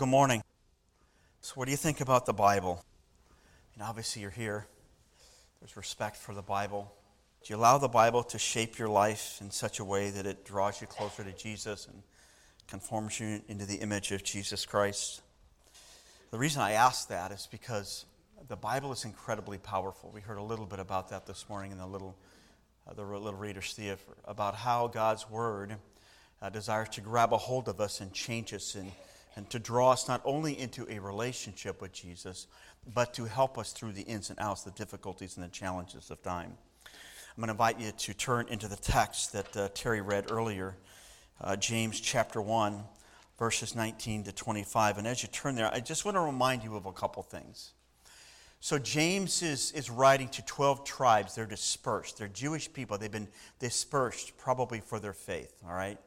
Good morning. So, what do you think about the Bible? And obviously, you're here. There's respect for the Bible. Do you allow the Bible to shape your life in such a way that it draws you closer to Jesus and conforms you into the image of Jesus Christ? The reason I ask that is because the Bible is incredibly powerful. We heard a little bit about that this morning in the little, uh, the little Reader's Theater about how God's Word uh, desires to grab a hold of us and change us and and to draw us not only into a relationship with Jesus, but to help us through the ins and outs, the difficulties and the challenges of time. I'm going to invite you to turn into the text that uh, Terry read earlier, uh, James chapter 1, verses 19 to 25. And as you turn there, I just want to remind you of a couple things. So, James is, is writing to 12 tribes. They're dispersed. They're Jewish people. They've been dispersed probably for their faith, all right?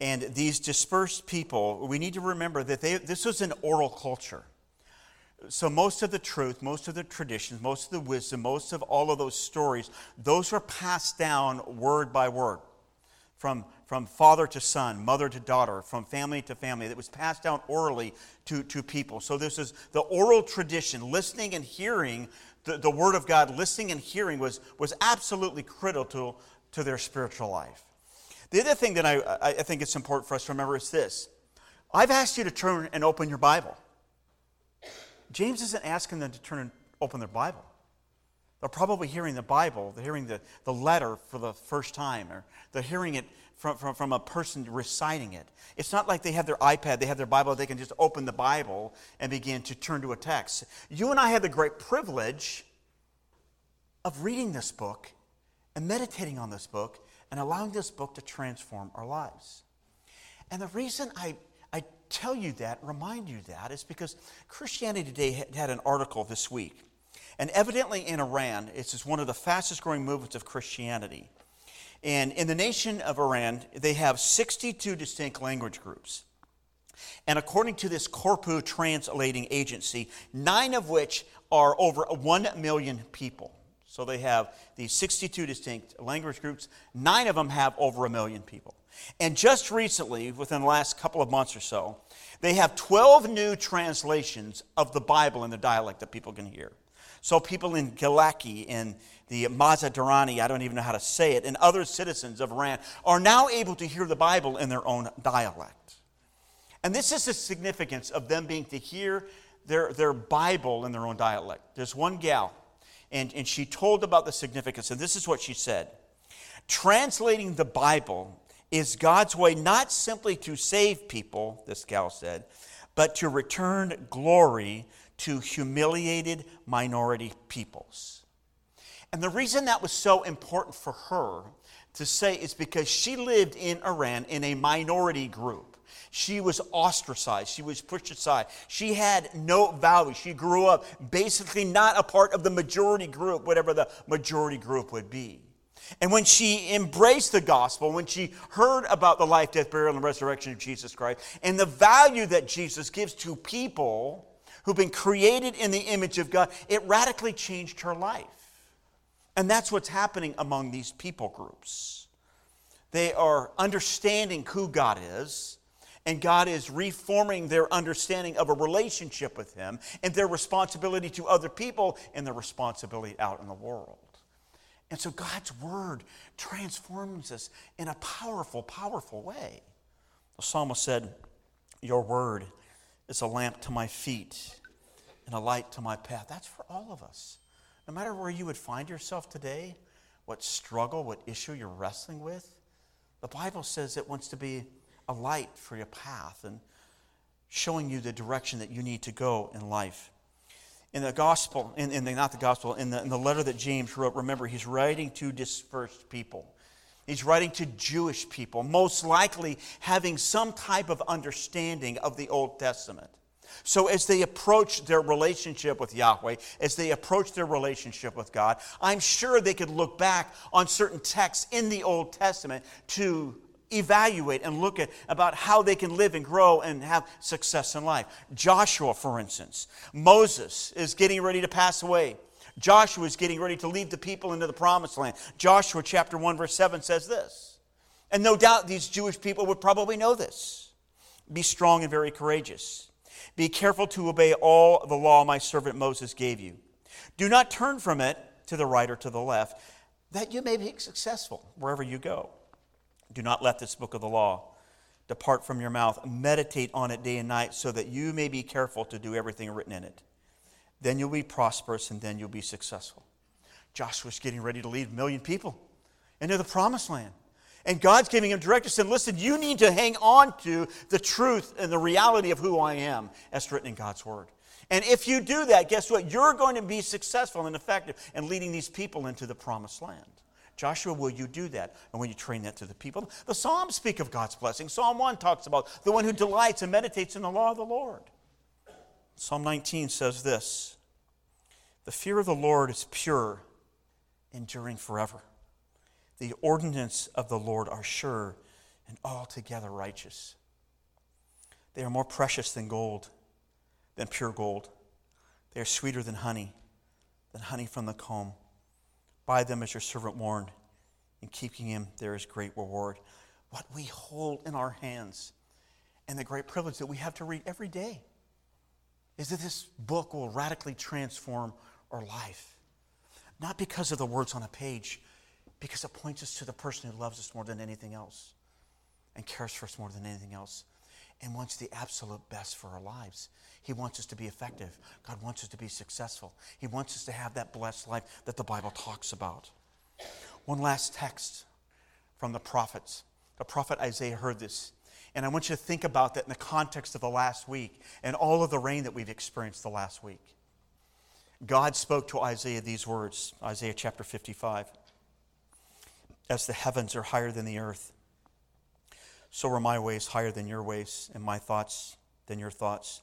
And these dispersed people, we need to remember that they, this was an oral culture. So, most of the truth, most of the traditions, most of the wisdom, most of all of those stories, those were passed down word by word from, from father to son, mother to daughter, from family to family. That was passed down orally to, to people. So, this is the oral tradition, listening and hearing the, the word of God, listening and hearing was, was absolutely critical to, to their spiritual life. The other thing that I, I think it's important for us to remember is this I've asked you to turn and open your Bible. James isn't asking them to turn and open their Bible. They're probably hearing the Bible, they're hearing the, the letter for the first time, or they're hearing it from, from, from a person reciting it. It's not like they have their iPad, they have their Bible, they can just open the Bible and begin to turn to a text. You and I have the great privilege of reading this book and meditating on this book and allowing this book to transform our lives. And the reason I, I tell you that, remind you that, is because Christianity Today had an article this week. And evidently in Iran, it's one of the fastest growing movements of Christianity. And in the nation of Iran, they have 62 distinct language groups. And according to this Corpu translating agency, nine of which are over 1 million people. So they have these 62 distinct language groups. Nine of them have over a million people. And just recently, within the last couple of months or so, they have 12 new translations of the Bible in the dialect that people can hear. So people in Gilaki, in the Mazandarani, I don't even know how to say it, and other citizens of Iran are now able to hear the Bible in their own dialect. And this is the significance of them being to hear their, their Bible in their own dialect. There's one gal and, and she told about the significance. And this is what she said Translating the Bible is God's way not simply to save people, this gal said, but to return glory to humiliated minority peoples. And the reason that was so important for her to say is because she lived in Iran in a minority group. She was ostracized. She was pushed aside. She had no value. She grew up basically not a part of the majority group, whatever the majority group would be. And when she embraced the gospel, when she heard about the life, death, burial, and resurrection of Jesus Christ, and the value that Jesus gives to people who've been created in the image of God, it radically changed her life. And that's what's happening among these people groups. They are understanding who God is and God is reforming their understanding of a relationship with Him and their responsibility to other people and their responsibility out in the world. And so God's Word transforms us in a powerful, powerful way. The psalmist said, Your Word is a lamp to my feet and a light to my path. That's for all of us. No matter where you would find yourself today, what struggle, what issue you're wrestling with, the Bible says it wants to be a light for your path and showing you the direction that you need to go in life. In the gospel, in, in the, not the gospel, in the, in the letter that James wrote, remember, he's writing to dispersed people. He's writing to Jewish people, most likely having some type of understanding of the Old Testament. So, as they approach their relationship with Yahweh, as they approach their relationship with God, I'm sure they could look back on certain texts in the Old Testament to evaluate and look at about how they can live and grow and have success in life. Joshua, for instance, Moses is getting ready to pass away. Joshua is getting ready to lead the people into the promised land. Joshua chapter 1 verse 7 says this. And no doubt these Jewish people would probably know this. Be strong and very courageous. Be careful to obey all the law my servant Moses gave you. Do not turn from it to the right or to the left, that you may be successful wherever you go. Do not let this book of the law depart from your mouth. Meditate on it day and night so that you may be careful to do everything written in it. Then you'll be prosperous and then you'll be successful. Joshua's getting ready to lead a million people into the promised land. And God's giving him directives, saying, listen, you need to hang on to the truth and the reality of who I am as written in God's word. And if you do that, guess what? You're going to be successful and effective in leading these people into the promised land. Joshua, will you do that? And when you train that to the people, the Psalms speak of God's blessing. Psalm 1 talks about the one who delights and meditates in the law of the Lord. Psalm 19 says this The fear of the Lord is pure, enduring forever. The ordinance of the Lord are sure and altogether righteous. They are more precious than gold, than pure gold. They are sweeter than honey, than honey from the comb. By them is your servant warned. In keeping him, there is great reward. What we hold in our hands and the great privilege that we have to read every day is that this book will radically transform our life. Not because of the words on a page, because it points us to the person who loves us more than anything else and cares for us more than anything else and wants the absolute best for our lives. He wants us to be effective. God wants us to be successful. He wants us to have that blessed life that the Bible talks about. One last text from the prophets. The prophet Isaiah heard this. And I want you to think about that in the context of the last week and all of the rain that we've experienced the last week. God spoke to Isaiah these words Isaiah chapter 55 as the heavens are higher than the earth, so are my ways higher than your ways, and my thoughts than your thoughts.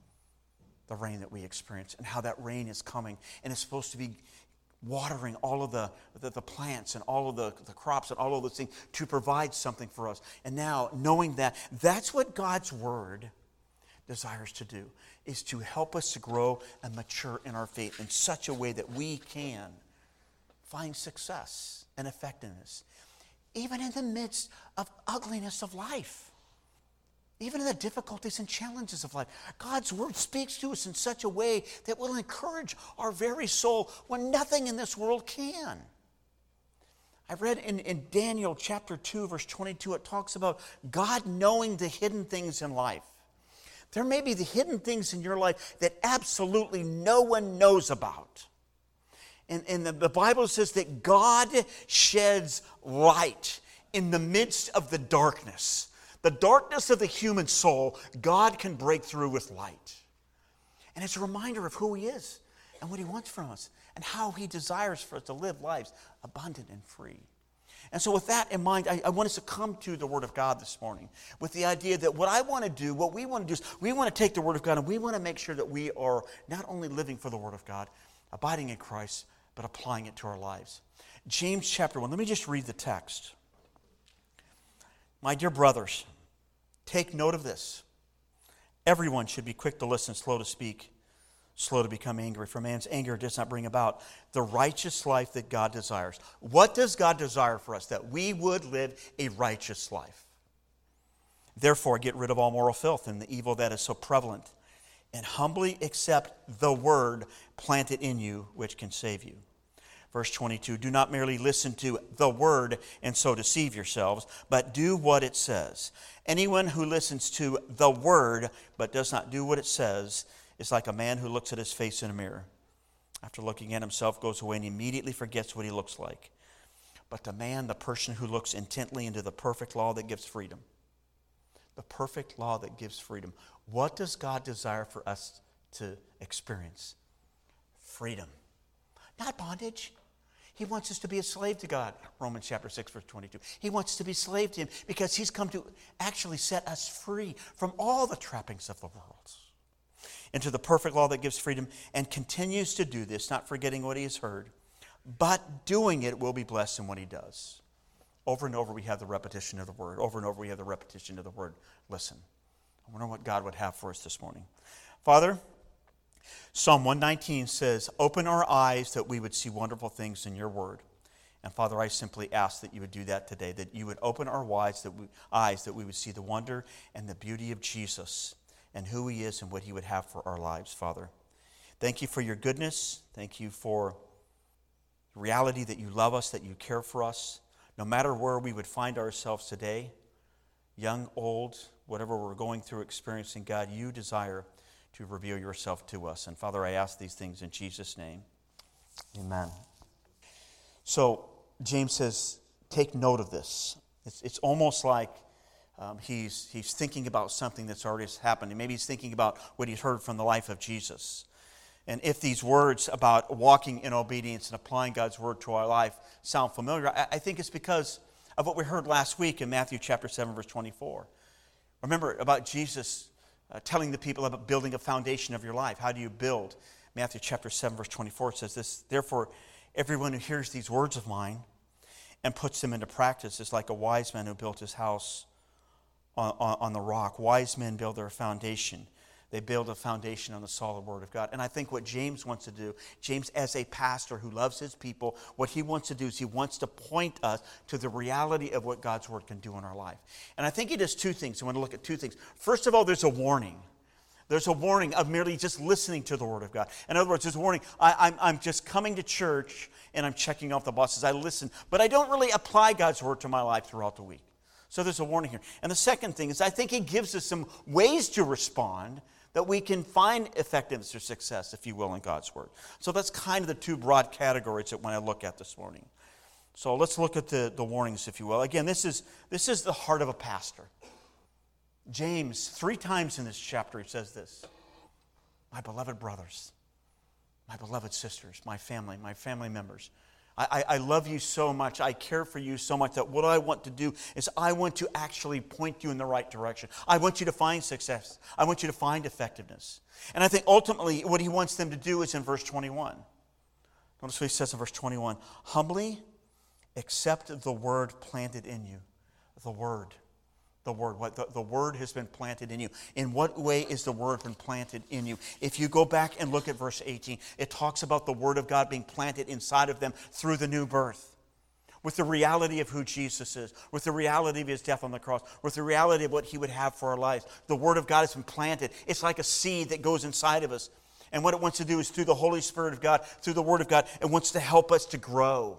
the rain that we experience and how that rain is coming. And it's supposed to be watering all of the, the, the, plants and all of the, the crops and all of those things to provide something for us. And now, knowing that, that's what God's word desires to do, is to help us to grow and mature in our faith in such a way that we can find success and effectiveness even in the midst of ugliness of life, even in the difficulties and challenges of life. God's word speaks to us in such a way that will encourage our very soul when nothing in this world can. I read in, in Daniel chapter 2, verse 22, it talks about God knowing the hidden things in life. There may be the hidden things in your life that absolutely no one knows about. And, and the, the Bible says that God sheds light in the midst of the darkness. The darkness of the human soul, God can break through with light. And it's a reminder of who He is and what He wants from us and how He desires for us to live lives abundant and free. And so, with that in mind, I, I, want us to come to the Word of God this morning with the idea that what I want to do, what we want to do is we want to take the Word of God and we want to make sure that we are not only living for the Word of God, abiding in Christ, but applying it to our lives. James chapter 1, let me just read the text. My dear brothers, take note of this. Everyone should be quick to listen, slow to speak, slow to become angry. For man's anger does not bring about the righteous life that God desires. What does God desire for us? That we would live a righteous life. Therefore, get rid of all moral filth and the evil that is so prevalent, and humbly accept the word planted in you, which can save you. Verse 22 Do not merely listen to the word and so deceive yourselves, but do what it says. Anyone who listens to the word but does not do what it says is like a man who looks at his face in a mirror. After looking at himself, goes away and immediately forgets what he looks like. But the man, the person who looks intently into the perfect law that gives freedom, the perfect law that gives freedom, what does God desire for us to experience? Freedom, not bondage. He wants us to be a slave to God, Romans chapter 6, verse 22. He wants to be slave to Him because He's come to actually set us free from all the trappings of the world. into the perfect law that gives freedom, and continues to do this, not forgetting what he has heard, but doing it will be blessed in what he does. Over and over, we have the repetition of the word. Over and over, we have the repetition of the word. Listen. I wonder what God would have for us this morning. Father, Psalm 119 says, Open our eyes that we would see wonderful things in your word. And Father, I simply ask that you would do that today, that you would open our eyes that we, eyes that we would see the wonder and the beauty of Jesus and who he is and what he would have for our lives, Father. Thank you for your goodness. Thank you for the reality that you love us, that you care for us. No matter where we would find ourselves today, young, old, whatever we're going through, experiencing, God, you desire to reveal yourself to us. And Father, I ask these things in Jesus' name. Amen. So, James says, take note of this. It's, it's almost like um, he's, he's thinking about something that's already happened. And Maybe he's thinking about what he's heard from the life of Jesus. And if these words about walking in obedience and applying God's word to our life sound familiar, I, I think it's because of what we heard last week in Matthew chapter 7, verse 24. Remember about Jesus uh, telling the people about building a foundation of your life. How do you build? Matthew chapter 7, verse 24 says this Therefore, everyone who hears these words of mine and puts them into practice is like a wise man who built his house on, on, on the rock. Wise men build their foundation they build a foundation on the solid word of God. And I think what James wants to do, James, as a pastor who loves his people, what he wants to do is he wants to point us to the reality of what God's word can do in our life. And I think he does two things. I want to look at two things. First of all, there's a warning. There's a warning of merely just listening to the Word of God. In other words, there's a warning. I, I'm, I'm just coming to church and I'm checking off the boxes. I listen, but I don't really apply God's Word to my life throughout the week. So there's a warning here. And the second thing is, I think He gives us some ways to respond that we can find effectiveness or success, if you will, in God's Word. So that's kind of the two broad categories that when I look at this morning. So let's look at the, the warnings, if you will. Again, this is, this is the heart of a pastor. James, three times in this chapter, he says this My beloved brothers, my beloved sisters, my family, my family members, I, I, love you so much. I care for you so much that what I want to do is I want to actually point you in the right direction. I want you to find success. I want you to find effectiveness. And I think ultimately what he wants them to do is in verse 21. Notice what he says in verse 21 Humbly accept the word planted in you. The word the word what the, the word has been planted in you. In what way is the word been planted in you? If you go back and look at verse 18 it talks about the word of god being planted inside of them through the new birth. With the reality of who jesus is with the reality of his death on the cross with the reality of what he would have for our lives the word of god has been planted. It's like a seed that goes inside of us. And what it wants to do is through the holy spirit of god through the word of god it wants to help us to grow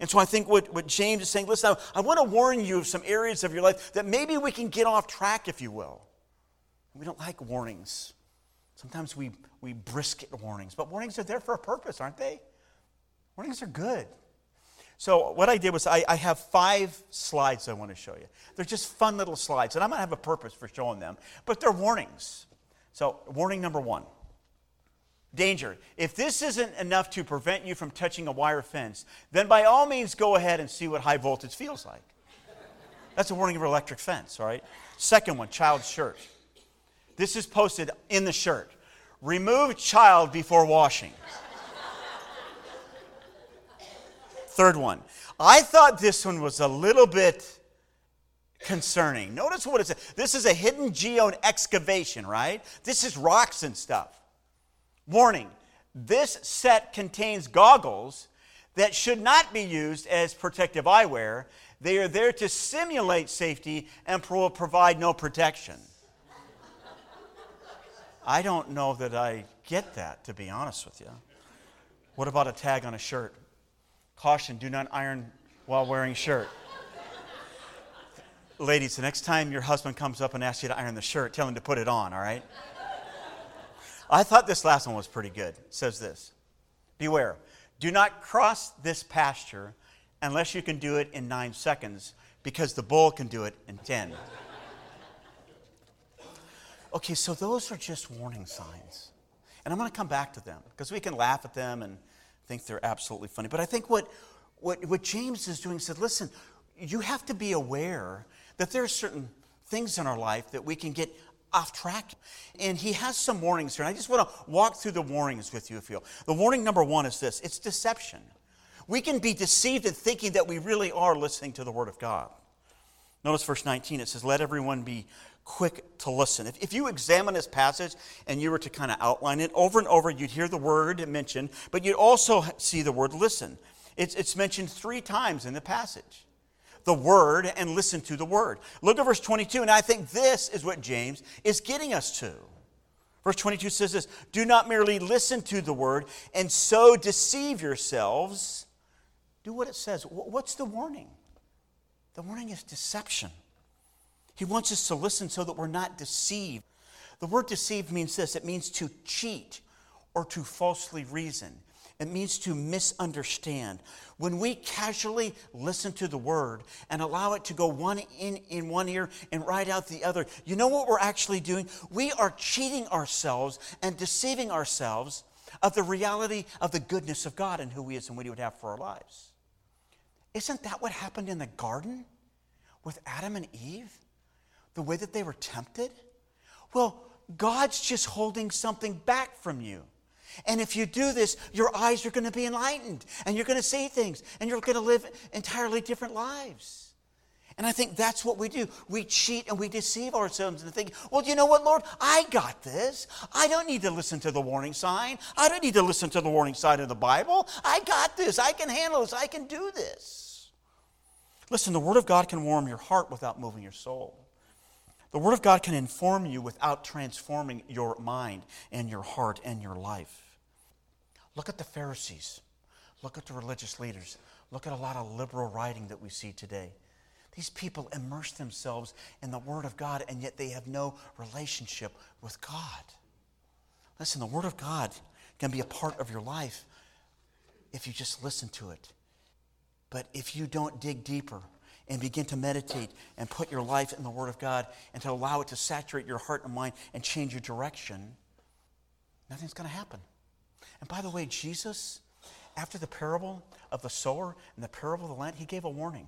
and so I think what, what James is saying, listen, I, I want to warn you of some areas of your life that maybe we can get off track, if you will. We don't like warnings. Sometimes we, we brisket warnings, but warnings are there for a purpose, aren't they? Warnings are good. So what I did was I, I have five slides I want to show you. They're just fun little slides, and I'm going to have a purpose for showing them, but they're warnings. So warning number one danger. If this isn't enough to prevent you from touching a wire fence, then by all means go ahead and see what high voltage feels like. That's a warning of an electric fence, all right? Second one, child's shirt. This is posted in the shirt. Remove child before washing. Third one. I thought this one was a little bit concerning. Notice what it says. This is a hidden geo excavation, right? This is rocks and stuff. Warning this set contains goggles that should not be used as protective eyewear. They are there to simulate safety and provide no protection. I don't know that I get that, to be honest with you. What about a tag on a shirt? Caution, do not iron while wearing shirt. Ladies, the next time your husband comes up and asks you to iron the shirt, tell him to put it on, all right? I thought this last one was pretty good. It says this Beware, do not cross this pasture unless you can do it in nine seconds, because the bull can do it in 10. okay, so those are just warning signs. And I'm going to come back to them because we can laugh at them and think they're absolutely funny. But I think what, what, what James is doing said, listen, you have to be aware that there are certain things in our life that we can get off track. And he has some warnings here. And I just want to walk through the warnings with you, if you will. The warning number one is this it's deception. We can be deceived in thinking that we really are listening to the Word of God. Notice verse 19, it says, Let everyone be quick to listen. If, if you examine this passage and you were to kind of outline it over and over, you'd hear the word mentioned, but you'd also see the word listen. It's, it's mentioned three times in the passage the word and listen to the word. Look at verse 22, and I think this is what James is getting us to. Verse 22 says this Do not merely listen to the word and so deceive yourselves. Do what it says. What's the warning? The warning is deception. He wants us to listen so that we're not deceived. The word deceived means this it means to cheat or to falsely reason. It means to misunderstand. When we casually listen to the word and allow it to go one in, in one ear and right out the other, you know what we're actually doing? We are cheating ourselves and deceiving ourselves of the reality of the goodness of God and who He is and what He would have for our lives. Isn't that what happened in the garden with Adam and Eve? The way that they were tempted? Well, God's just holding something back from you. And if you do this, your eyes are going to be enlightened and you're going to see things and you're going to live entirely different lives. And I think that's what we do. We cheat and we deceive ourselves and think, well, you know what, Lord? I got this. I don't need to listen to the warning sign. I don't need to listen to the warning sign of the Bible. I got this. I can handle this. I can do this. Listen, the Word of God can warm your heart without moving your soul. The Word of God can inform you without transforming your mind and your heart and your life. Look at the Pharisees. Look at the religious leaders. Look at a lot of liberal writing that we see today. These people immerse themselves in the Word of God, and yet they have no relationship with God. Listen, the Word of God can be a part of your life if you just listen to it. But if you don't dig deeper and begin to meditate and put your life in the Word of God and to allow it to saturate your heart and mind and change your direction, nothing's going to happen. And by the way, Jesus, after the parable of the sower and the parable of the land, he gave a warning.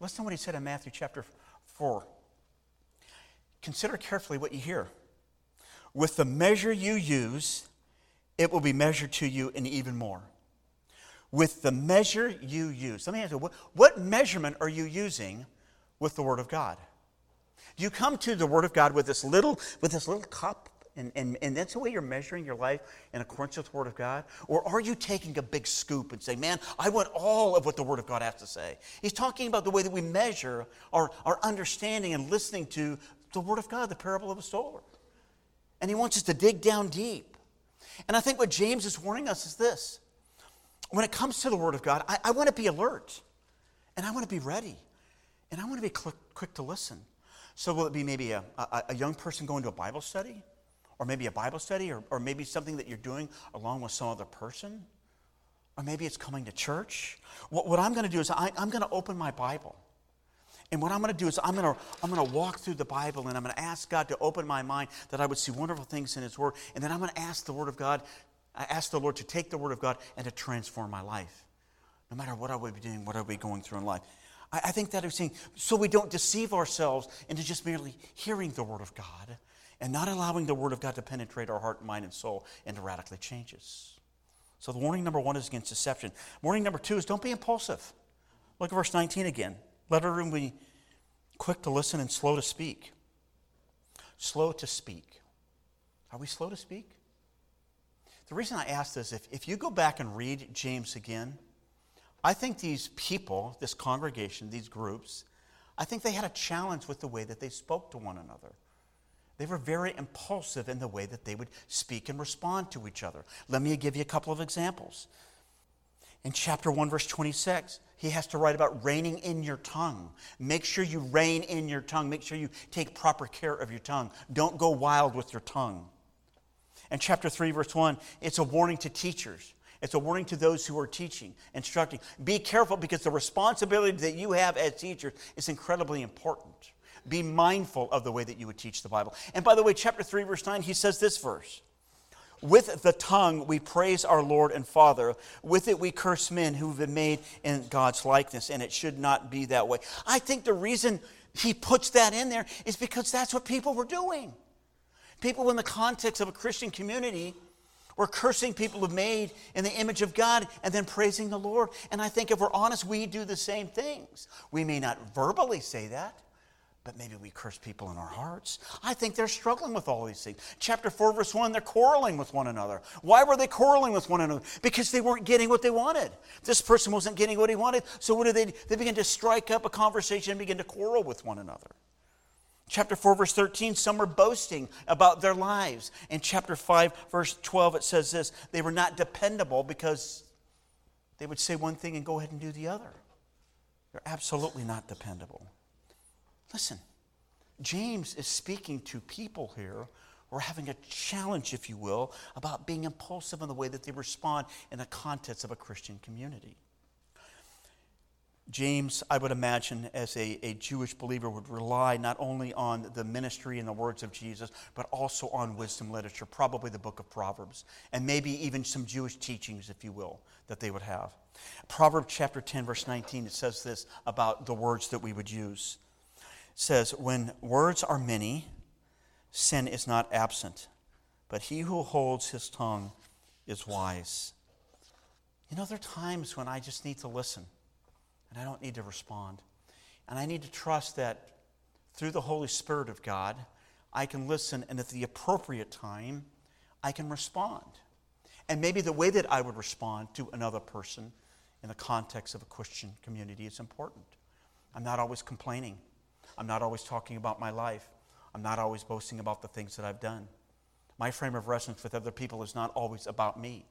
Listen to what he said in Matthew chapter 4. Consider carefully what you hear. With the measure you use, it will be measured to you and even more. With the measure you use. Let me ask you, what, what measurement are you using with the Word of God? Do you come to the Word of God with this little, with this little cup and, and, and that's the way you're measuring your life in accordance with the Word of God? Or are you taking a big scoop and saying, man, I want all of what the Word of God has to say? He's talking about the way that we measure our, our understanding and listening to the Word of God, the parable of the sower. And he wants us to dig down deep. And I think what James is warning us is this when it comes to the Word of God, I, I want to be alert and I want to be ready and I want to be quick, quick to listen. So, will it be maybe a, a, a young person going to a Bible study? Or maybe a Bible study, or, or maybe something that you're doing along with some other person, or maybe it's coming to church. What, what I'm going to do is I, I'm going to open my Bible. And what I'm going to do is I'm going to, I'm going to walk through the Bible and I'm going to ask God to open my mind that I would see wonderful things in His Word. And then I'm going to ask the Word of God, I ask the Lord to take the Word of God and to transform my life. No matter what I would be doing, what I would be going through in life. I, I think that is saying, so we don't deceive ourselves into just merely hearing the Word of God, and not allowing the Word of God to penetrate our heart, mind, and soul and to radically change us. So, the warning number one is against deception. Warning number two is don't be impulsive. Look at verse 19 again. Let everyone be quick to listen and slow to speak. Slow to speak. Are we slow to speak? The reason I ask this, if, if you go back and read James again, I think these people, this congregation, these groups, I think they had a challenge with the way that they spoke to one another. They were very impulsive in the way that they would speak and respond to each other. Let me give you a couple of examples. In chapter 1, verse 26, he has to write about reining in your tongue. Make sure you rein in your tongue. Make sure you take proper care of your tongue. Don't go wild with your tongue. In chapter 3, verse 1, it's a warning to teachers. It's a warning to those who are teaching, instructing. Be careful because the responsibility that you have as teachers is incredibly important. Be mindful of the way that you would teach the Bible. And by the way, chapter 3, verse 9, he says this verse With the tongue we praise our Lord and Father. With it we curse men who have been made in God's likeness, and it should not be that way. I think the reason he puts that in there is because that's what people were doing. People in the context of a Christian community were cursing people who made in the image of God and then praising the Lord. And I think if we're honest, we do the same things. We may not verbally say that, but maybe we curse people in our hearts. I think they're struggling with all these things. Chapter 4, verse 1, they're quarreling with one another. Why were they quarreling with one another? Because they weren't getting what they wanted. This person wasn't getting what he wanted. So what did they They begin to strike up a conversation and begin to quarrel with one another. Chapter 4, verse 13, some were boasting about their lives. In chapter 5, verse 12, it says this they were not dependable because they would say one thing and go ahead and do the other. They're absolutely not dependable. Listen, James is speaking to people here who are having a challenge, if you will, about being impulsive in the way that they respond in the context of a Christian community. James, I would imagine, as a, a Jewish believer, would rely not only on the ministry and the words of Jesus, but also on wisdom literature, probably the book of Proverbs, and maybe even some Jewish teachings, if you will, that they would have. Proverbs chapter 10, verse 19, it says this about the words that we would use says, When words are many, sin is not absent, but he who holds his tongue is wise. You know, there are times when I just need to listen and I don't need to respond. And I need to trust that through the Holy Spirit of God, I can listen, and at the appropriate time, I can respond. And maybe the way that I would respond to another person in the context of a Christian community is important. I'm not always complaining. I'm not always talking about my life. I'm not always boasting about the things that I've done. My frame of reference with other people is not always about me.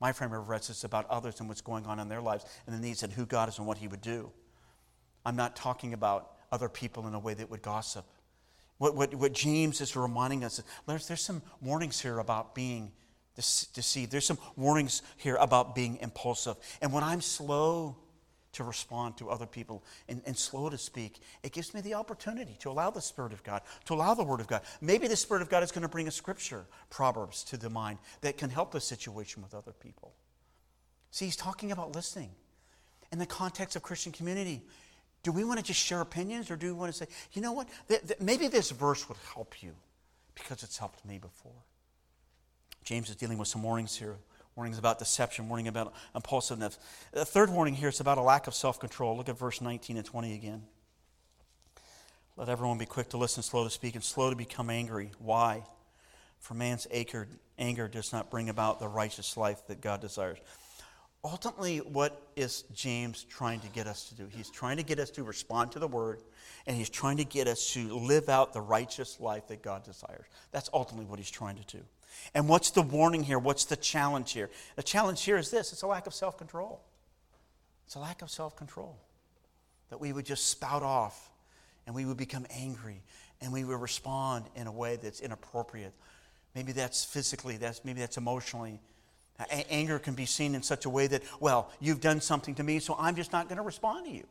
My frame of reference is about others and what's going on in their lives and the needs and who God is and what He would do. I'm not talking about other people in a way that would gossip. What, what, what James is reminding us is there's, there's some warnings here about being deceived. There's some warnings here about being impulsive. And when I'm slow to respond to other people and, and slow to speak, it gives me the opportunity to allow the Spirit of God, to allow the Word of God. Maybe the Spirit of God is going to bring a scripture, Proverbs, to the mind that can help the situation with other people. See, he's talking about listening. In the context of Christian community, do we want to just share opinions or do we want to say, you know what, th- th- maybe this verse would help you because it's helped me before? James is dealing with some warnings here warnings about deception, warning about impulsiveness. The third warning here is about a lack of self control. Look at verse 19 and 20 again. Let everyone be quick to listen, slow to speak, and slow to become angry. Why? For man's anger does not bring about the righteous life that God desires. Ultimately, what is James trying to get us to do? He's trying to get us to respond to the word, and he's trying to get us to live out the righteous life that God desires. That's ultimately what he's trying to do. And what's the warning here? What's the challenge here? The challenge here is this it's a lack of self control. It's a lack of self control. That we would just spout off and we would become angry and we would respond in a way that's inappropriate. Maybe that's physically, that's, maybe that's emotionally. A- anger can be seen in such a way that, well, you've done something to me, so I'm just not going to respond to you.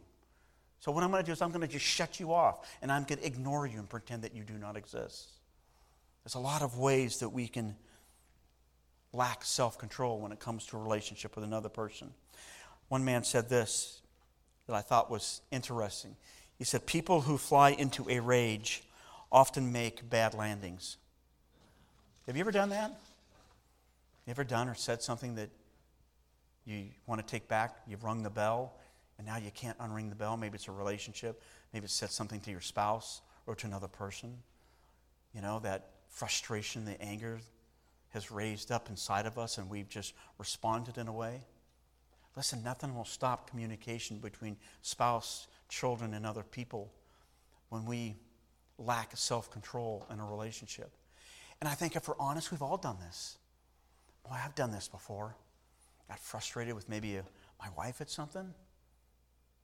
So, what I'm going to do is I'm going to just shut you off and I'm going to ignore you and pretend that you do not exist. There's a lot of ways that we can lack self control when it comes to a relationship with another person. One man said this that I thought was interesting. He said, People who fly into a rage often make bad landings. Have you ever done that? You ever done or said something that you want to take back? You've rung the bell, and now you can't unring the bell. Maybe it's a relationship. Maybe it said something to your spouse or to another person. You know, that frustration, the anger has raised up inside of us and we've just responded in a way. Listen, nothing will stop communication between spouse, children, and other people when we lack self control in a relationship. And I think if we're honest, we've all done this. Boy, I've done this before. Got frustrated with maybe a, my wife at something.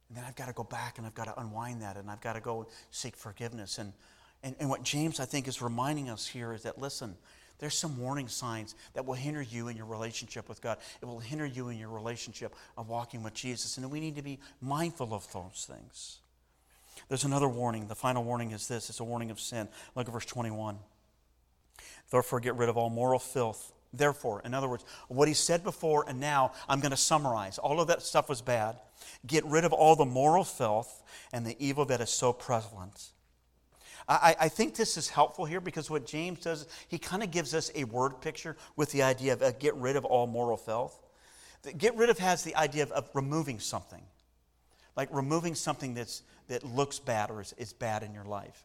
And then I've got to go back and I've got to unwind that and I've got to go seek forgiveness. And and, and what James, I think, is reminding us here is that, listen, there's some warning signs that will hinder you in your relationship with God. It will hinder you in your relationship of walking with Jesus. And we need to be mindful of those things. There's another warning. The final warning is this it's a warning of sin. Look at verse 21. Therefore, get rid of all moral filth. Therefore, in other words, what he said before and now, I'm going to summarize. All of that stuff was bad. Get rid of all the moral filth and the evil that is so prevalent I, I think this is helpful here because what James does, he kind of gives us a word picture with the idea of uh, get rid of all moral filth. Get rid of has the idea of, of removing something, like removing something that's, that looks bad or is, is bad in your life.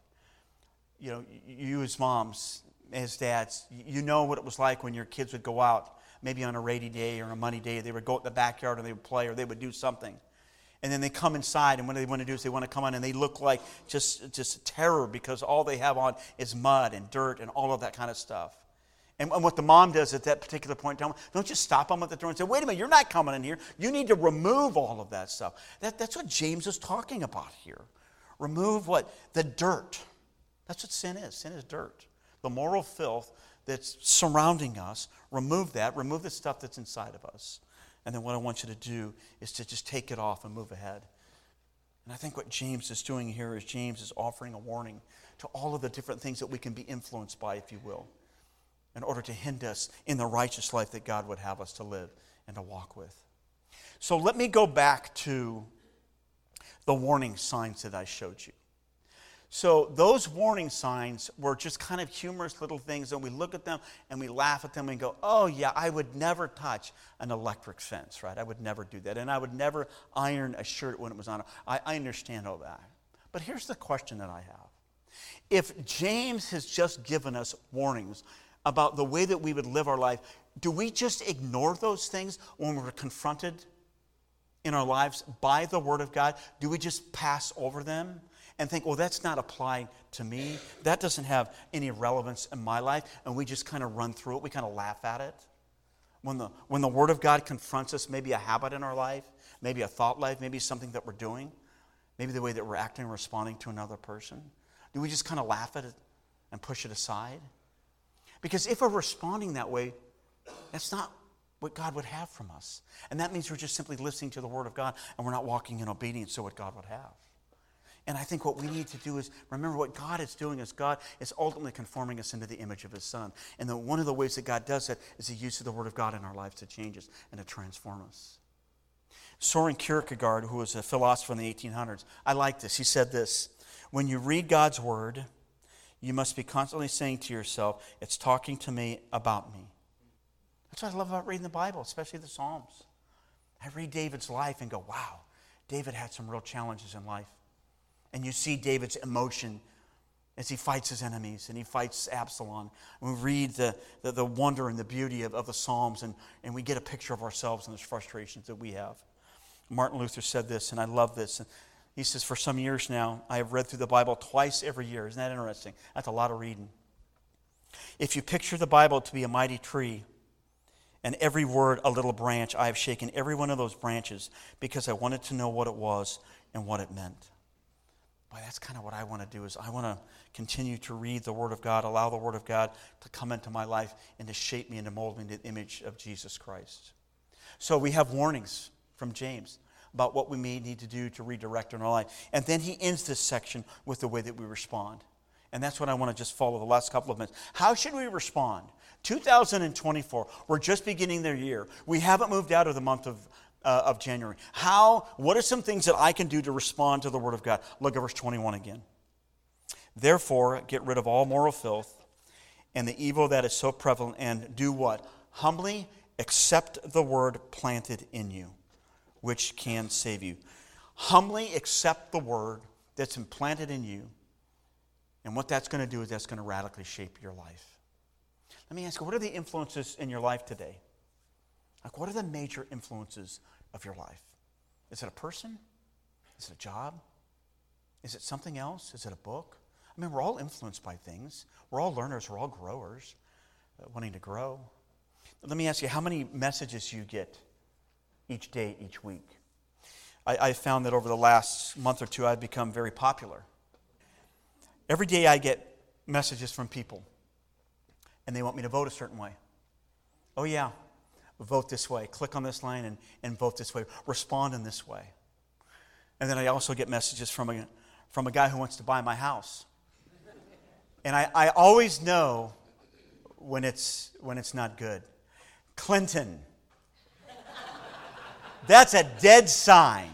You know, you as moms, as dads, you know what it was like when your kids would go out, maybe on a rainy day or a money day, they would go in the backyard and they would play or they would do something and then they come inside and what they want to do is they want to come on and they look like just, just terror because all they have on is mud and dirt and all of that kind of stuff. And, and what the mom does at that particular point in time don't just stop them at the door and say wait a minute you're not coming in here. You need to remove all of that stuff. That, that's what james is talking about here. Remove what? The dirt. That's what sin is. Sin is dirt. The moral filth that's surrounding us remove that remove the stuff that's inside of us and then what I want you to do is to just take it off and move ahead. And I think what James is doing here is James is offering a warning to all of the different things that we can be influenced by, if you will, in order to hinder us in the righteous life that God would have us to live and to walk with. So let me go back to the warning signs that I showed you. So those warning signs were just kind of humorous little things, and we look at them and we laugh at them and go, oh, yeah, I would never touch an electric fence, right? I would never do that. And I would never iron a shirt when it was on. I, I understand all that. But here's the question that I have If James has just given us warnings about the way that we would live our life, do we just ignore those things when we're confronted in our lives by the Word of God? Do we just pass over them? And think, well, that's not applying to me. That doesn't have any relevance in my life. And we just kind of run through it. We kind of laugh at it. When the, when the Word of God confronts us, maybe a habit in our life, maybe a thought life, maybe something that we're doing, maybe the way that we're acting responding to another person, do we just kind of laugh at it and push it aside? Because if we're responding that way, that's not what God would have from us. And that means we're just simply listening to the Word of God and we're not walking in obedience to what God would have. And I think what we need to do is remember what God is doing is God is ultimately conforming us into the image of His Son. And the, one of the ways that God does that is the use of the Word of God in our lives to change us and to transform us. Soren Kierkegaard, who was a philosopher in the 1800s, I like this. He said this When you read God's Word, you must be constantly saying to yourself, It's talking to me about me. That's what I love about reading the Bible, especially the Psalms. I read David's life and go, Wow, David had some real challenges in life. And you see David's emotion as he fights his enemies and he fights Absalom. And we read the, the, the wonder and the beauty of, of the Psalms, and, and we get a picture of ourselves and those frustrations that we have. Martin Luther said this, and I love this. He says, For some years now, I have read through the Bible twice every year. Isn't that interesting? That's a lot of reading. If you picture the Bible to be a mighty tree, and every word a little branch, I have shaken every one of those branches because I wanted to know what it was and what it meant. Boy, that's kind of what I want to do is I want to continue to read the Word of God, allow the Word of God to come into my life and to shape me and to mold me into the image of Jesus Christ. So we have warnings from James about what we may need to do to redirect in our life. And then he ends this section with the way that we respond. And that's what I want to just follow the last couple of minutes. How should we respond? 2024, we're just beginning their year. We haven't moved out of the month of uh, of January. How, what are some things that I can do to respond to the Word of God? Look at verse 21 again. Therefore, get rid of all moral filth and the evil that is so prevalent, and do what? Humbly accept the word planted in you, which can save you. Humbly accept the word that's implanted in you, and what that's going to do is that's going to radically shape your life. Let me ask you, what are the influences in your life today? Like, what are the major influences of your life? Is it a person? Is it a job? Is it something else? Is it a book? I mean, we're all influenced by things. We're all learners. We're all growers, uh, wanting to grow. Let me ask you, how many messages you get each day, each week? I, I found that over the last month or two, I've become very popular. Every day I get messages from people, and they want me to vote a certain way. Oh, yeah, vote this way. Click on this line and, and vote this way. Respond in this way. And then I also get messages from a, from a guy who wants to buy my house. And I, I always know when it's, when it's not good. Clinton. That's a dead sign.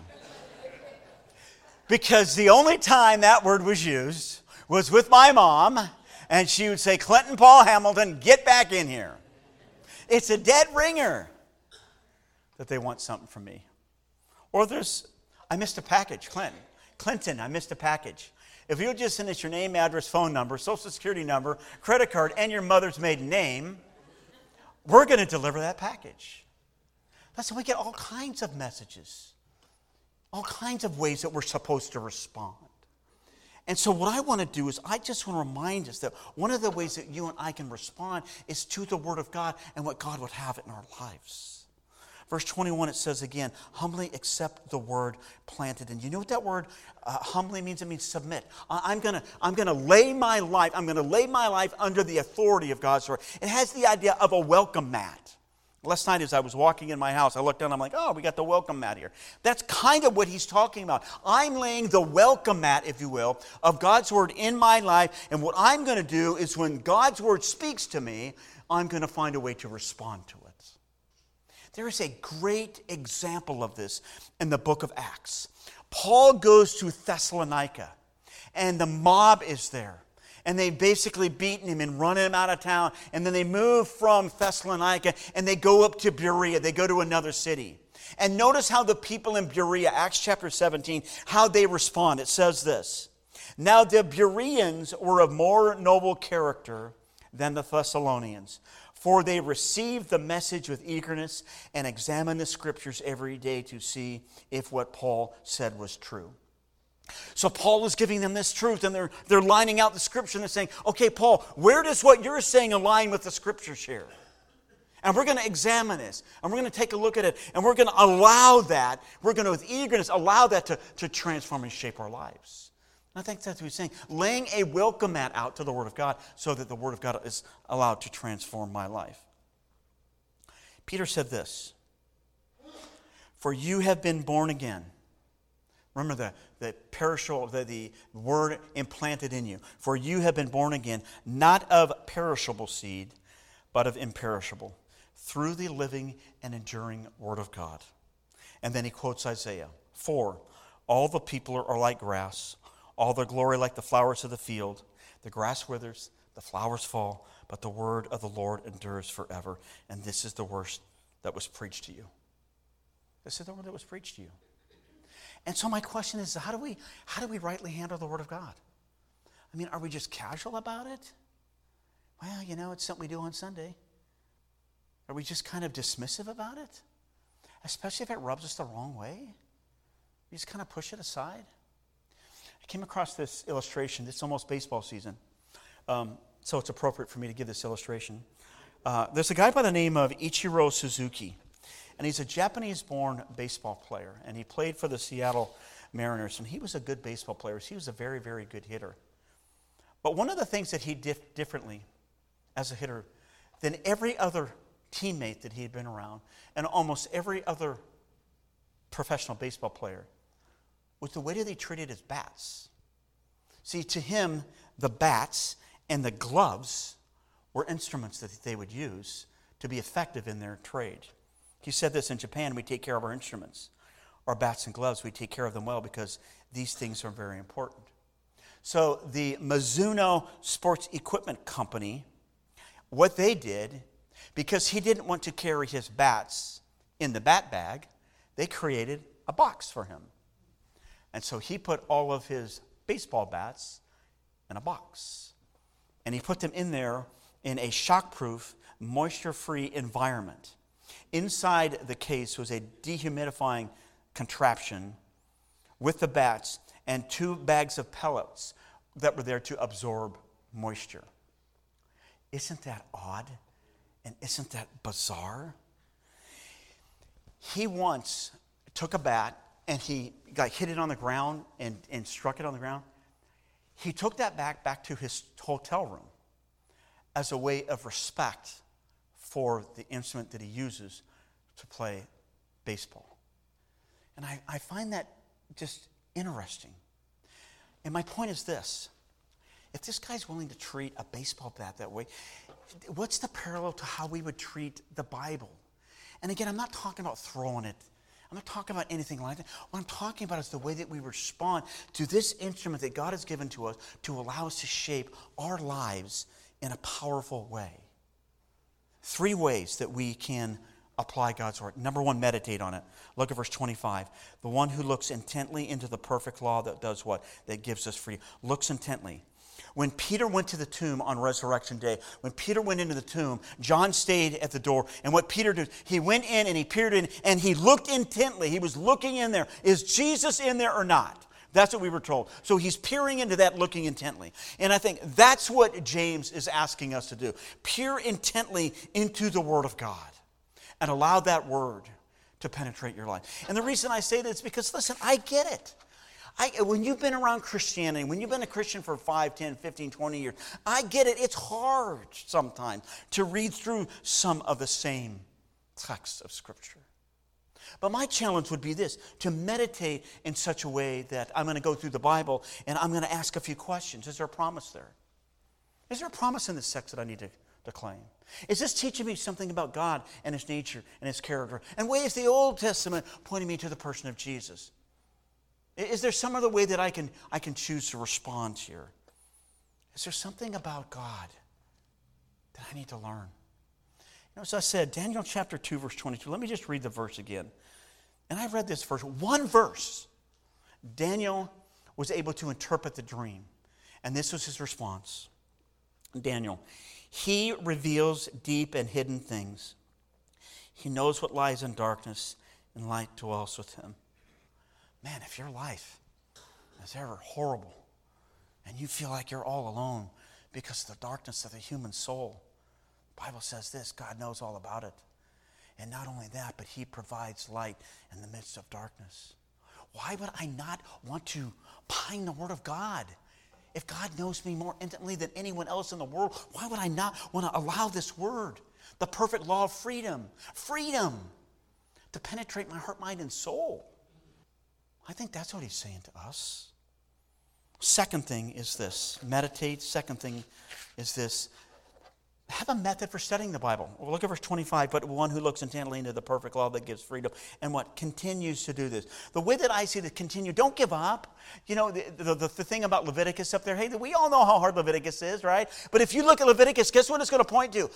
Because the only time that word was used was with my mom, and she would say, Clinton Paul Hamilton, get back in here. It's a dead ringer that they want something from me. Or there's, I missed a package, Clinton. Clinton, I missed a package. If you'll just send us your name, address, phone number, social security number, credit card, and your mother's maiden name, we're going to deliver that package. That's Listen, we get all kinds of messages, all kinds of ways that we're supposed to respond. And so, what I want to do is, I just want to remind us that one of the ways that you and I can respond is to the Word of God and what God would have in our lives. Verse 21, it says again, humbly accept the word planted And you. know what that word uh, humbly means? It means submit. I, am going to I'm gonna lay my life, I'm going to lay my life under the authority of God's word. It has the idea of a welcome mat. Last night, as I was walking in my house, I looked down, I'm like, oh, we got the welcome mat here. That's kind of what he's talking about. I'm laying the welcome mat, if you will, of God's word in my life. And what I'm going to do is when God's word speaks to me, I'm going to find a way to respond to it. There is a great example of this in the book of Acts. Paul goes to Thessalonica, and the mob is there. And they've basically beaten him and run him out of town. And then they move from Thessalonica and they go up to Berea. They go to another city. And notice how the people in Berea, Acts chapter 17, how they respond. It says this Now the Bereans were of more noble character than the Thessalonians, for they received the message with eagerness and examined the scriptures every day to see if what Paul said was true. So Paul is giving them this truth, and they're, they're lining out the scripture and they're saying, okay, Paul, where does what you're saying align with the scriptures here? And we're going to examine this, and we're going to take a look at it, and we're going to allow that, we're going to, with eagerness, allow that to, to transform and shape our lives. And I think that's what he's saying. Laying a welcome mat out to the Word of God so that the Word of God is allowed to transform my life. Peter said this For you have been born again. Remember the, the perishable, the, the word implanted in you. For you have been born again, not of perishable seed, but of imperishable, through the living and enduring Word of God. And then he quotes Isaiah 4 All the people are like grass all their glory like the flowers of the field. The grass withers, the flowers fall, but the word of the Lord endures forever. And this is the worst that was preached to you. This is the word that was preached to you. And so my question is, how do we how do we rightly handle the word of God? I mean, are we just casual about it? Well, you know, it's something we do on Sunday. Are we just kind of dismissive about it? Especially if it rubs us the wrong way? We just kind of push it aside? I came across this illustration. It's almost baseball season, um, so it's appropriate for me to give this illustration. Uh, there's a guy by the name of Ichiro Suzuki, and he's a Japanese born baseball player, and he played for the Seattle Mariners, and he was a good baseball player. He was a very, very good hitter. But one of the things that he did differently as a hitter than every other teammate that he had been around, and almost every other professional baseball player, was the way that they treated his bats. See, to him, the bats and the gloves were instruments that they would use to be effective in their trade. He said this in Japan we take care of our instruments. Our bats and gloves, we take care of them well because these things are very important. So, the Mizuno Sports Equipment Company, what they did, because he didn't want to carry his bats in the bat bag, they created a box for him. And so he put all of his baseball bats in a box. And he put them in there in a shockproof, moisture free environment. Inside the case was a dehumidifying contraption with the bats and two bags of pellets that were there to absorb moisture. Isn't that odd? And isn't that bizarre? He once took a bat and he like hit it on the ground and, and struck it on the ground. He took that back back to his hotel room as a way of respect for the instrument that he uses to play baseball. And I, I find that just interesting. And my point is this if this guy's willing to treat a baseball bat that way, what's the parallel to how we would treat the Bible? And again, I'm not talking about throwing it I'm not talking about anything like that. What I'm talking about is the way that we respond to this instrument that God has given to us to allow us to shape our lives in a powerful way. Three ways that we can apply God's word. Number one, meditate on it. Look at verse 25. The one who looks intently into the perfect law that does what? That gives us freedom. Looks intently. When Peter went to the tomb on resurrection day, when Peter went into the tomb, John stayed at the door. And what Peter did, he went in and he peered in and he looked intently. He was looking in there. Is Jesus in there or not? That's what we were told. So he's peering into that, looking intently. And I think that's what James is asking us to do peer intently into the Word of God and allow that Word to penetrate your life. And the reason I say that is because, listen, I get it. I, when you've been around Christianity, when you've been a Christian for 5, 10, 15, 20 years, I get it. It's hard sometimes to read through some of the same texts of Scripture. But my challenge would be this to meditate in such a way that I'm going to go through the Bible and I'm going to ask a few questions. Is there a promise there? Is there a promise in this text that I need to, to claim? Is this teaching me something about God and His nature and His character? And is the Old Testament pointing me to the person of Jesus? Is there some other way that I can, I can choose to respond here? Is there something about God that I need to learn? As I said, Daniel chapter 2, verse 22. Let me just read the verse again. And I read this verse, one verse. Daniel was able to interpret the dream. And this was his response Daniel, he reveals deep and hidden things. He knows what lies in darkness, and light dwells with him. Man, if your life is ever horrible and you feel like you're all alone because of the darkness of the human soul, Bible says this God knows all about it. And not only that, but He provides light in the midst of darkness. Why would I not want to pine the Word of God? If God knows me more intimately than anyone else in the world, why would I not want to allow this Word, the perfect law of freedom, freedom, to penetrate my heart, mind, and soul? I think that's what he's saying to us. Second thing is this meditate. Second thing is this have a method for studying the Bible. Well, look at verse 25. But one who looks intently into the perfect law that gives freedom and what continues to do this. The way that I see to continue, don't give up. You know, the, the, the, the thing about Leviticus up there, hey, we all know how hard Leviticus is, right? But if you look at Leviticus, guess what it's going to point to?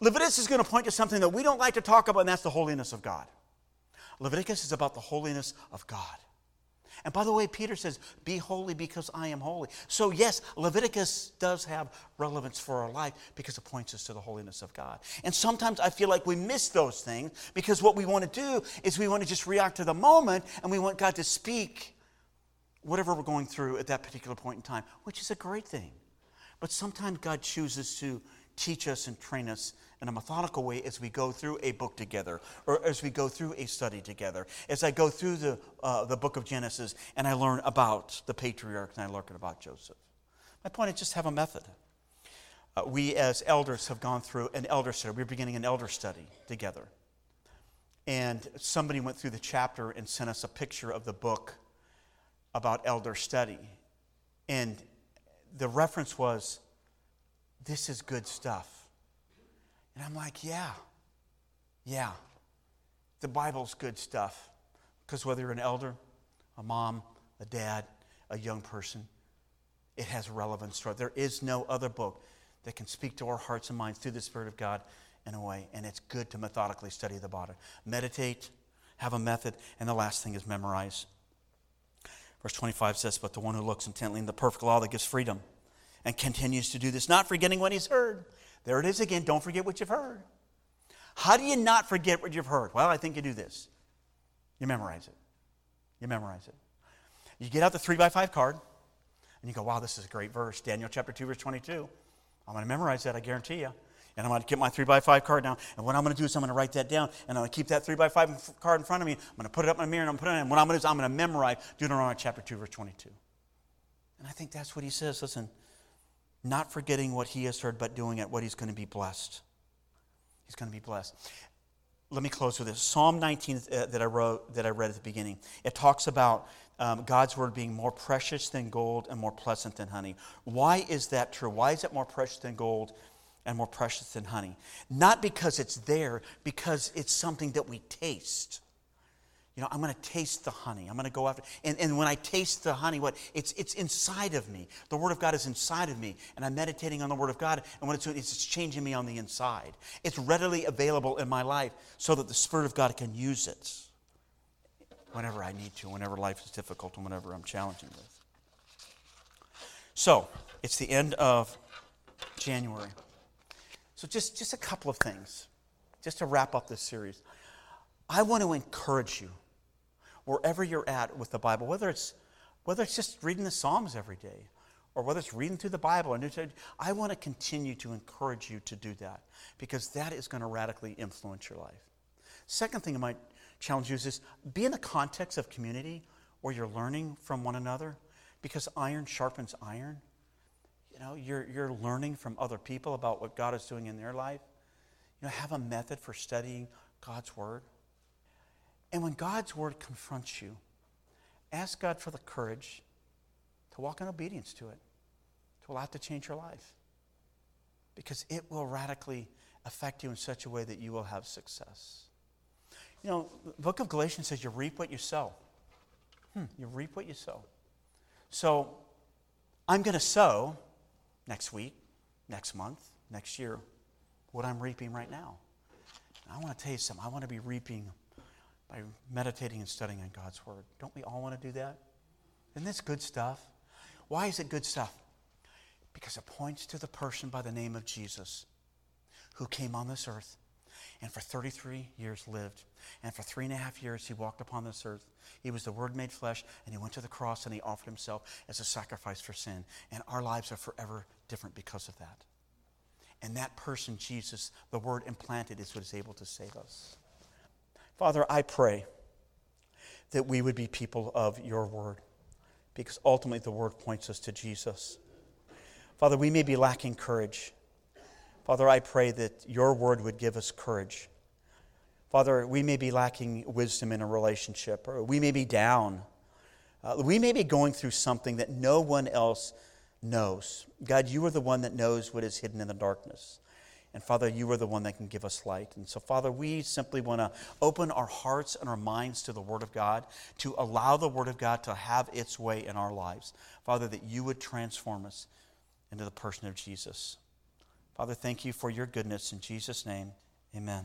Leviticus is going to point to something that we don't like to talk about, and that's the holiness of God. Leviticus is about the holiness of God. And by the way, Peter says, Be holy because I am holy. So, yes, Leviticus does have relevance for our life because it points us to the holiness of God. And sometimes I feel like we miss those things because what we want to do is we want to just react to the moment and we want God to speak whatever we're going through at that particular point in time, which is a great thing. But sometimes God chooses to teach us and train us in a methodical way as we go through a book together or as we go through a study together. As I go through the, uh, the book of Genesis and I learn about the patriarchs and I learn about Joseph. My point is just have a method. Uh, we as elders have gone through an elder study. We're beginning an elder study together. And somebody went through the chapter and sent us a picture of the book about elder study. And the reference was this is good stuff. And I'm like, yeah, yeah, the Bible's good stuff. Because whether you're an elder, a mom, a dad, a young person, it has relevance to it. There is no other book that can speak to our hearts and minds through the Spirit of God in a way. And it's good to methodically study the Bible. Meditate, have a method, and the last thing is memorize. Verse 25 says, But the one who looks intently in the perfect law that gives freedom and continues to do this, not forgetting what he's heard there it is again. Don't forget what you've heard. How do you not forget what you've heard? Well, I think you do this you memorize it. You memorize it. You get out the three by five card and you go, wow, this is a great verse. Daniel chapter 2, verse 22. I'm going to memorize that, I guarantee you. And I'm going to get my three by five card down. And what I'm going to do is I'm going to write that down. And I'm going to keep that three by five card in front of me. I'm going to put it up in my mirror and I'm going to put it in. And what I'm going to do is I'm going to memorize Deuteronomy chapter 2, verse 22. And I think that's what he says. Listen, not forgetting what he has heard, but doing it, what he's going to be blessed. He's going to be blessed. Let me close with this. Psalm 19 uh, that I wrote, that I read at the beginning. It talks about um, God's word being more precious than gold and more pleasant than honey. Why is that true? Why is it more precious than gold and more precious than honey? Not because it's there, because it's something that we taste. You know, I'm going to taste the honey. I'm going to go after. And, and when I taste the honey, what? It's, it's inside of me. The Word of God is inside of me. And I'm meditating on the Word of God. And what it's doing it's changing me on the inside. It's readily available in my life so that the Spirit of God can use it whenever I need to, whenever life is difficult, and whenever I'm challenging with. So, it's the end of January. So, just, just a couple of things, just to wrap up this series. I want to encourage you wherever you're at with the Bible, whether it's, whether it's just reading the Psalms every day or whether it's reading through the Bible, I want to continue to encourage you to do that because that is going to radically influence your life. Second thing I might challenge you is this be in the context of community where you're learning from one another because iron sharpens iron. You know, you're, you're learning from other people about what God is doing in their life. You know, have a method for studying God's Word. And when God's word confronts you, ask God for the courage to walk in obedience to it, to allow it to change your life. Because it will radically affect you in such a way that you will have success. You know, the book of Galatians says you reap what you sow. Hmm, you reap what you sow. So I'm going to sow next week, next month, next year, what I'm reaping right now. I want to tell you something. I want to be reaping by meditating and studying on God's Word. Don't we all want to do that? Isn't this good stuff? Why is it good stuff? Because it points to the person by the name of Jesus who came on this earth and for 33 years lived. And for three and a half years he walked upon this earth. He was the Word made flesh, and he went to the cross and he offered himself as a sacrifice for sin. And our lives are forever different because of that. And that person, Jesus, the Word implanted, is what is able to save us. Father, I pray that we would be people of your word because ultimately the word points us to Jesus. Father, we may be lacking courage. Father, I pray that your word would give us courage. Father, we may be lacking wisdom in a relationship, or we may be down. Uh, we may be going through something that no one else knows. God, you are the one that knows what is hidden in the darkness. And Father, you are the one that can give us light. And so, Father, we simply want to open our hearts and our minds to the Word of God, to allow the Word of God to have its way in our lives. Father, that you would transform us into the person of Jesus. Father, thank you for your goodness. In Jesus' name, amen.